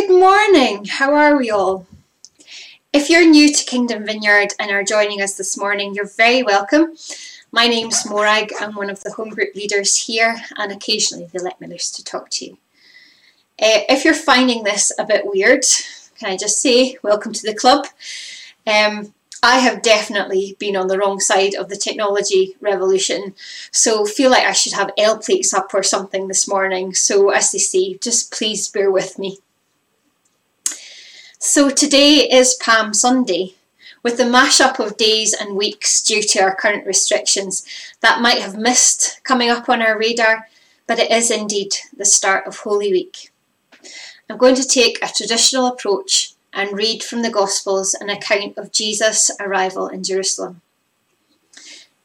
Good morning. How are we all? If you're new to Kingdom Vineyard and are joining us this morning, you're very welcome. My name's Morag. I'm one of the home group leaders here, and occasionally they let me loose to talk to you. Uh, if you're finding this a bit weird, can I just say welcome to the club? Um, I have definitely been on the wrong side of the technology revolution, so feel like I should have L plates up or something this morning. So, as they say, just please bear with me. So, today is Palm Sunday. With the mashup of days and weeks due to our current restrictions, that might have missed coming up on our radar, but it is indeed the start of Holy Week. I'm going to take a traditional approach and read from the Gospels an account of Jesus' arrival in Jerusalem.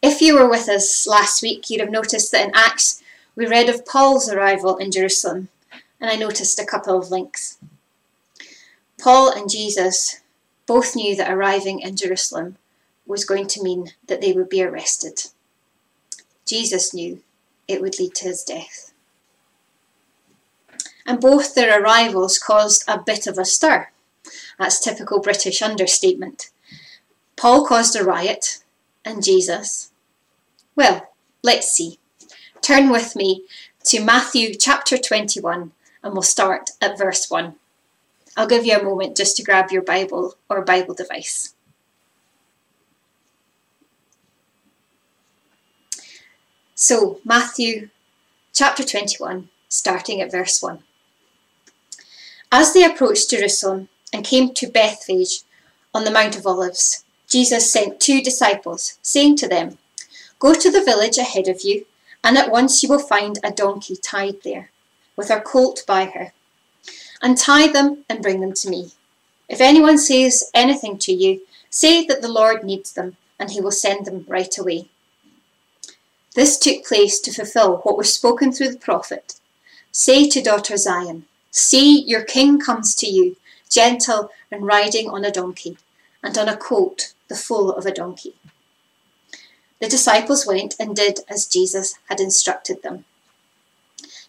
If you were with us last week, you'd have noticed that in Acts we read of Paul's arrival in Jerusalem, and I noticed a couple of links. Paul and Jesus both knew that arriving in Jerusalem was going to mean that they would be arrested. Jesus knew it would lead to his death. And both their arrivals caused a bit of a stir. That's typical British understatement. Paul caused a riot, and Jesus. Well, let's see. Turn with me to Matthew chapter 21, and we'll start at verse 1. I'll give you a moment just to grab your Bible or Bible device. So, Matthew chapter 21, starting at verse 1. As they approached Jerusalem, and came to Bethphage on the Mount of Olives, Jesus sent two disciples, saying to them, Go to the village ahead of you, and at once you will find a donkey tied there, with her colt by her. Untie them and bring them to me. If anyone says anything to you, say that the Lord needs them, and he will send them right away. This took place to fulfill what was spoken through the prophet. Say to daughter Zion, See, your king comes to you gentle and riding on a donkey, and on a colt, the foal of a donkey. The disciples went and did as Jesus had instructed them.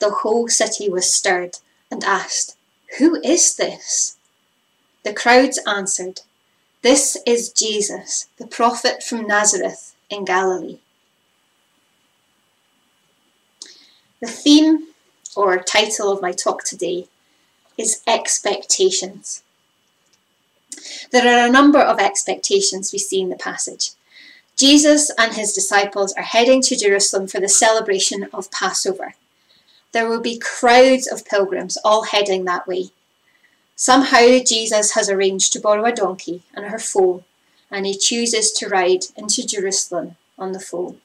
the whole city was stirred and asked, Who is this? The crowds answered, This is Jesus, the prophet from Nazareth in Galilee. The theme or title of my talk today is expectations. There are a number of expectations we see in the passage. Jesus and his disciples are heading to Jerusalem for the celebration of Passover. There will be crowds of pilgrims all heading that way. Somehow Jesus has arranged to borrow a donkey and her foal, and he chooses to ride into Jerusalem on the foal.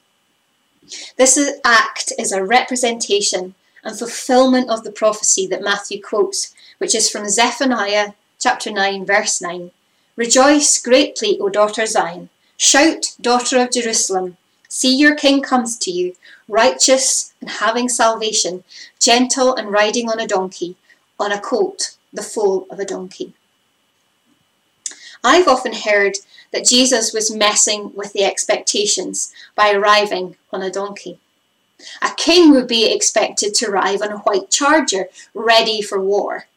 This act is a representation and fulfillment of the prophecy that Matthew quotes which is from Zephaniah chapter 9, verse 9. Rejoice greatly, O daughter Zion. Shout, daughter of Jerusalem. See, your king comes to you, righteous and having salvation, gentle and riding on a donkey, on a colt, the foal of a donkey. I've often heard that Jesus was messing with the expectations by arriving on a donkey. A king would be expected to arrive on a white charger, ready for war.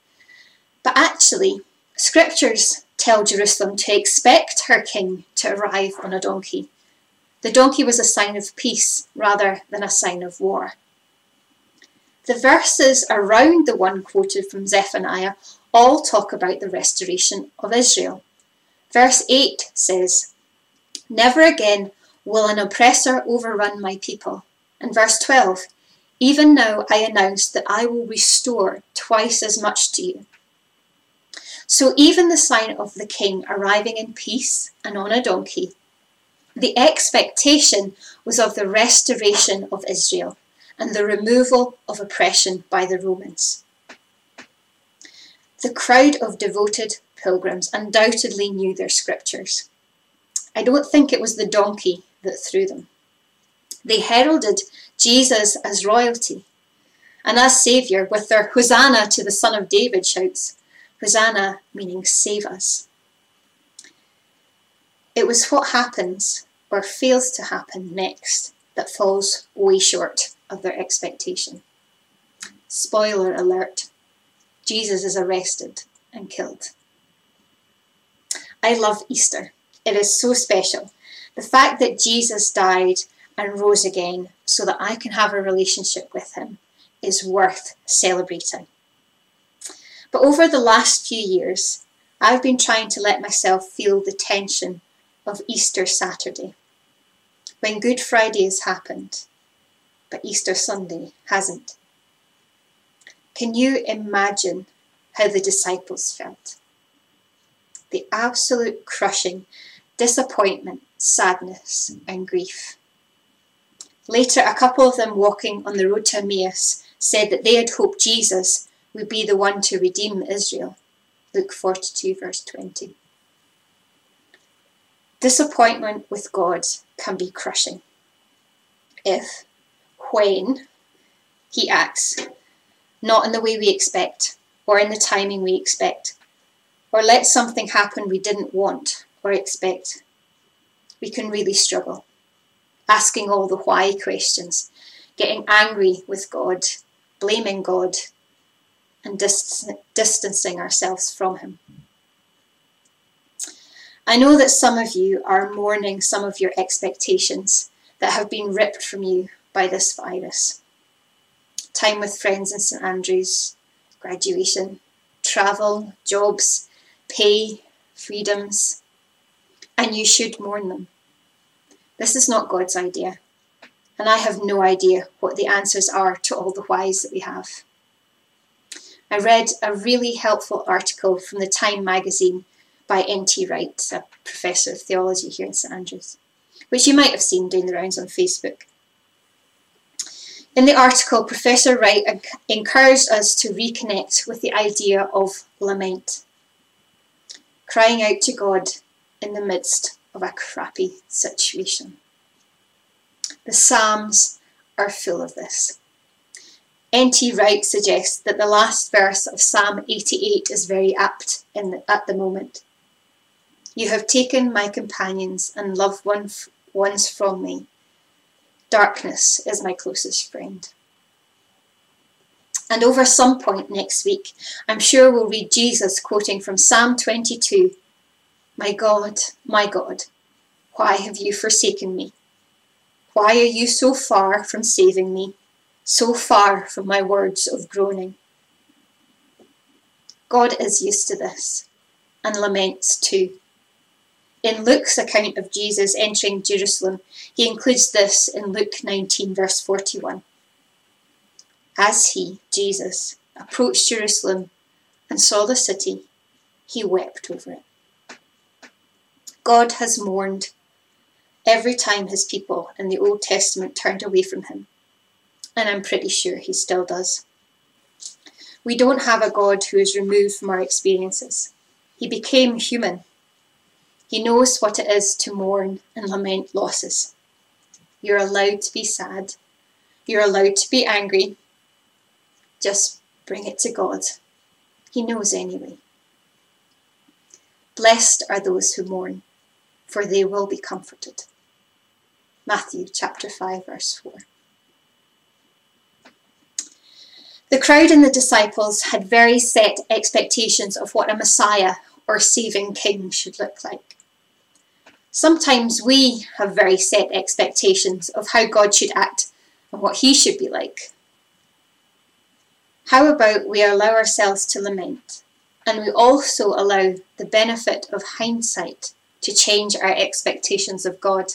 But actually, scriptures tell Jerusalem to expect her king to arrive on a donkey. The donkey was a sign of peace rather than a sign of war. The verses around the one quoted from Zephaniah all talk about the restoration of Israel. Verse 8 says, Never again will an oppressor overrun my people. And verse 12, Even now I announce that I will restore twice as much to you. So even the sign of the king arriving in peace and on a donkey, the expectation was of the restoration of Israel and the removal of oppression by the Romans. The crowd of devoted pilgrims undoubtedly knew their scriptures. I don't think it was the donkey that threw them. They heralded Jesus as royalty and as Saviour with their Hosanna to the Son of David shouts, Hosanna meaning save us. It was what happens or fails to happen next that falls way short of their expectation. Spoiler alert Jesus is arrested and killed. I love Easter. It is so special. The fact that Jesus died and rose again so that I can have a relationship with him is worth celebrating. But over the last few years, I've been trying to let myself feel the tension of Easter Saturday, when Good Friday has happened, but Easter Sunday hasn't. Can you imagine how the disciples felt? The absolute crushing disappointment, sadness, and grief. Later, a couple of them walking on the road to Emmaus said that they had hoped Jesus would be the one to redeem Israel. Luke 42, verse 20. Disappointment with God can be crushing. If, when, He acts not in the way we expect or in the timing we expect, or lets something happen we didn't want or expect, we can really struggle, asking all the why questions, getting angry with God, blaming God, and dis- distancing ourselves from Him. I know that some of you are mourning some of your expectations that have been ripped from you by this virus. Time with friends in St Andrews, graduation, travel, jobs, pay, freedoms, and you should mourn them. This is not God's idea, and I have no idea what the answers are to all the whys that we have. I read a really helpful article from the Time magazine by N.T. Wright, a professor of theology here in St Andrews, which you might have seen doing the rounds on Facebook. In the article, Professor Wright encouraged us to reconnect with the idea of lament, crying out to God in the midst of a crappy situation. The Psalms are full of this. N.T. Wright suggests that the last verse of Psalm 88 is very apt the, at the moment. You have taken my companions and loved ones from me. Darkness is my closest friend. And over some point next week, I'm sure we'll read Jesus quoting from Psalm 22 My God, my God, why have you forsaken me? Why are you so far from saving me, so far from my words of groaning? God is used to this and laments too. In Luke's account of Jesus entering Jerusalem, he includes this in Luke 19, verse 41. As he, Jesus, approached Jerusalem and saw the city, he wept over it. God has mourned every time his people in the Old Testament turned away from him, and I'm pretty sure he still does. We don't have a God who is removed from our experiences. He became human he knows what it is to mourn and lament losses. You're allowed to be sad. You're allowed to be angry. Just bring it to God. He knows anyway. Blessed are those who mourn, for they will be comforted. Matthew chapter 5 verse 4. The crowd and the disciples had very set expectations of what a Messiah or saving king should look like. Sometimes we have very set expectations of how God should act and what He should be like. How about we allow ourselves to lament and we also allow the benefit of hindsight to change our expectations of God?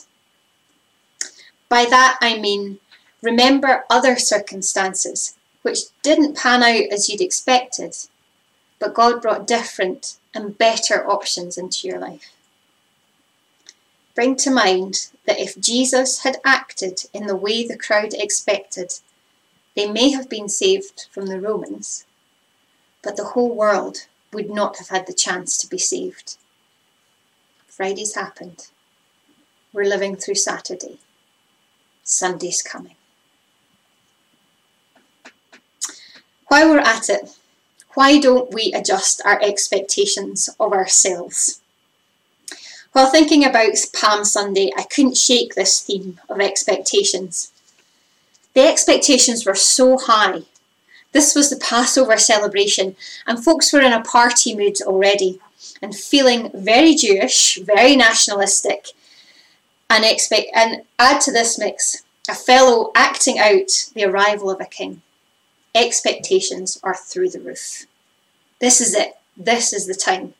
By that I mean remember other circumstances which didn't pan out as you'd expected, but God brought different and better options into your life bring to mind that if Jesus had acted in the way the crowd expected, they may have been saved from the Romans, but the whole world would not have had the chance to be saved. Friday's happened. We're living through Saturday. Sunday's coming. While we're at it, why don't we adjust our expectations of ourselves? While thinking about Palm Sunday, I couldn't shake this theme of expectations. The expectations were so high. This was the Passover celebration, and folks were in a party mood already and feeling very Jewish, very nationalistic, and expect and add to this mix a fellow acting out the arrival of a king. Expectations are through the roof. This is it. This is the time.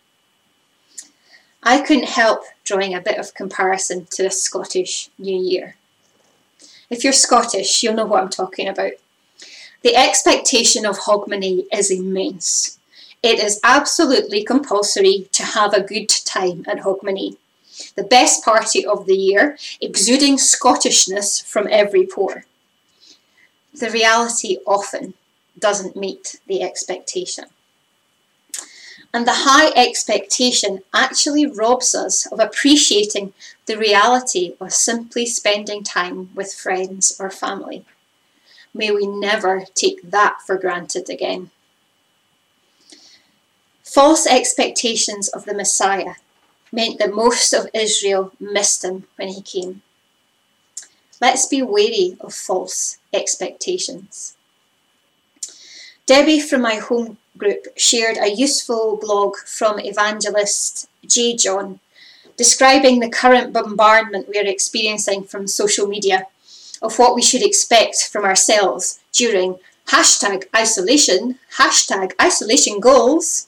I couldn't help drawing a bit of comparison to the Scottish New Year. If you're Scottish, you'll know what I'm talking about. The expectation of Hogmanay is immense. It is absolutely compulsory to have a good time at Hogmanay. The best party of the year, exuding Scottishness from every pore. The reality often doesn't meet the expectation. And the high expectation actually robs us of appreciating the reality of simply spending time with friends or family. May we never take that for granted again. False expectations of the Messiah meant that most of Israel missed him when he came. Let's be wary of false expectations. Debbie from my home group shared a useful blog from evangelist J. John describing the current bombardment we are experiencing from social media of what we should expect from ourselves during hashtag isolation, hashtag isolation goals.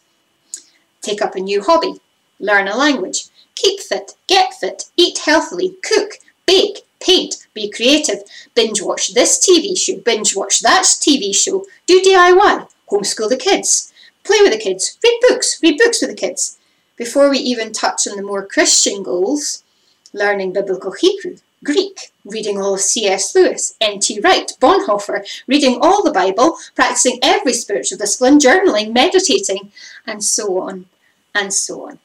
Take up a new hobby, learn a language, keep fit, get fit, eat healthily, cook, bake, paint, be creative, binge watch this TV show, binge watch that TV show, do DIY, homeschool the kids, play with the kids, read books, read books with the kids. Before we even touch on the more Christian goals, learning biblical Hebrew, Greek, reading all of C.S. Lewis, N.T. Wright, Bonhoeffer, reading all the Bible, practicing every spiritual discipline, journaling, meditating, and so on and so on.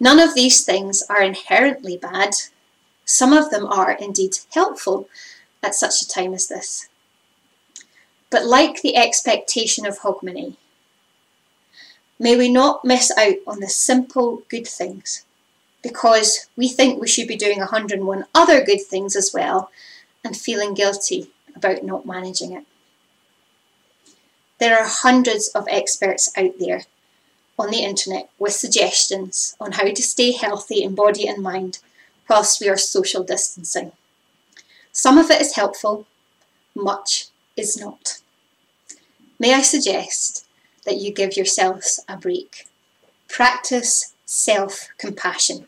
None of these things are inherently bad. Some of them are indeed helpful at such a time as this. But like the expectation of Hogmanay, may we not miss out on the simple good things because we think we should be doing 101 other good things as well and feeling guilty about not managing it. There are hundreds of experts out there on the internet with suggestions on how to stay healthy in body and mind whilst we are social distancing. Some of it is helpful, much is not. May I suggest that you give yourselves a break. Practice self compassion.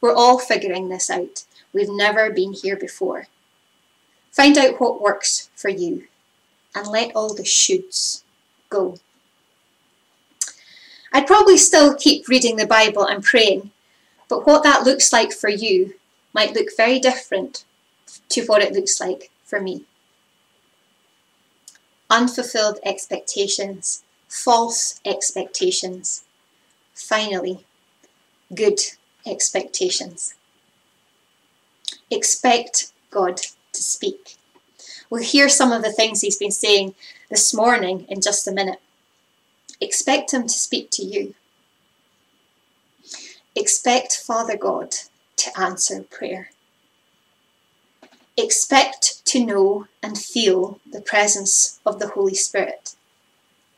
We're all figuring this out. We've never been here before. Find out what works for you and let all the shoulds go. I'd probably still keep reading the Bible and praying, but what that looks like for you might look very different to what it looks like for me. Unfulfilled expectations, false expectations. Finally, good expectations. Expect God to speak. We'll hear some of the things he's been saying this morning in just a minute. Expect Him to speak to you. Expect Father God to answer prayer. Expect to know and feel the presence of the Holy Spirit.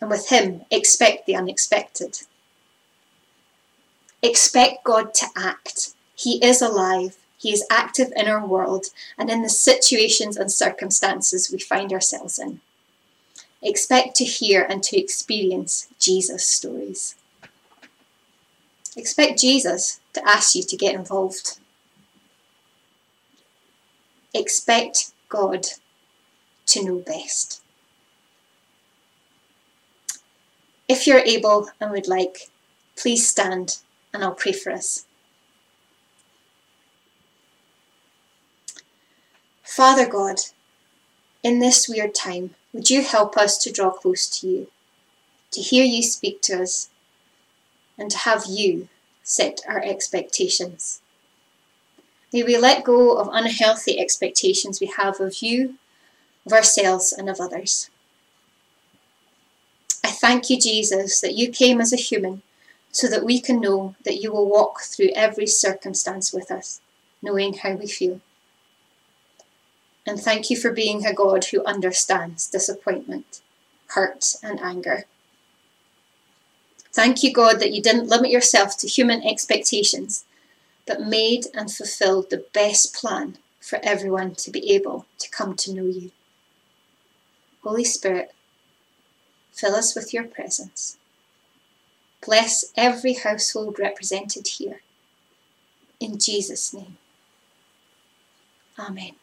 And with Him, expect the unexpected. Expect God to act. He is alive. He is active in our world and in the situations and circumstances we find ourselves in. Expect to hear and to experience Jesus' stories. Expect Jesus to ask you to get involved. Expect God to know best. If you're able and would like, please stand and I'll pray for us. Father God, in this weird time, would you help us to draw close to you, to hear you speak to us, and to have you set our expectations. May we let go of unhealthy expectations we have of you, of ourselves, and of others. I thank you, Jesus, that you came as a human so that we can know that you will walk through every circumstance with us, knowing how we feel. And thank you for being a God who understands disappointment, hurt, and anger. Thank you, God, that you didn't limit yourself to human expectations, but made and fulfilled the best plan for everyone to be able to come to know you. Holy Spirit, fill us with your presence. Bless every household represented here. In Jesus' name. Amen.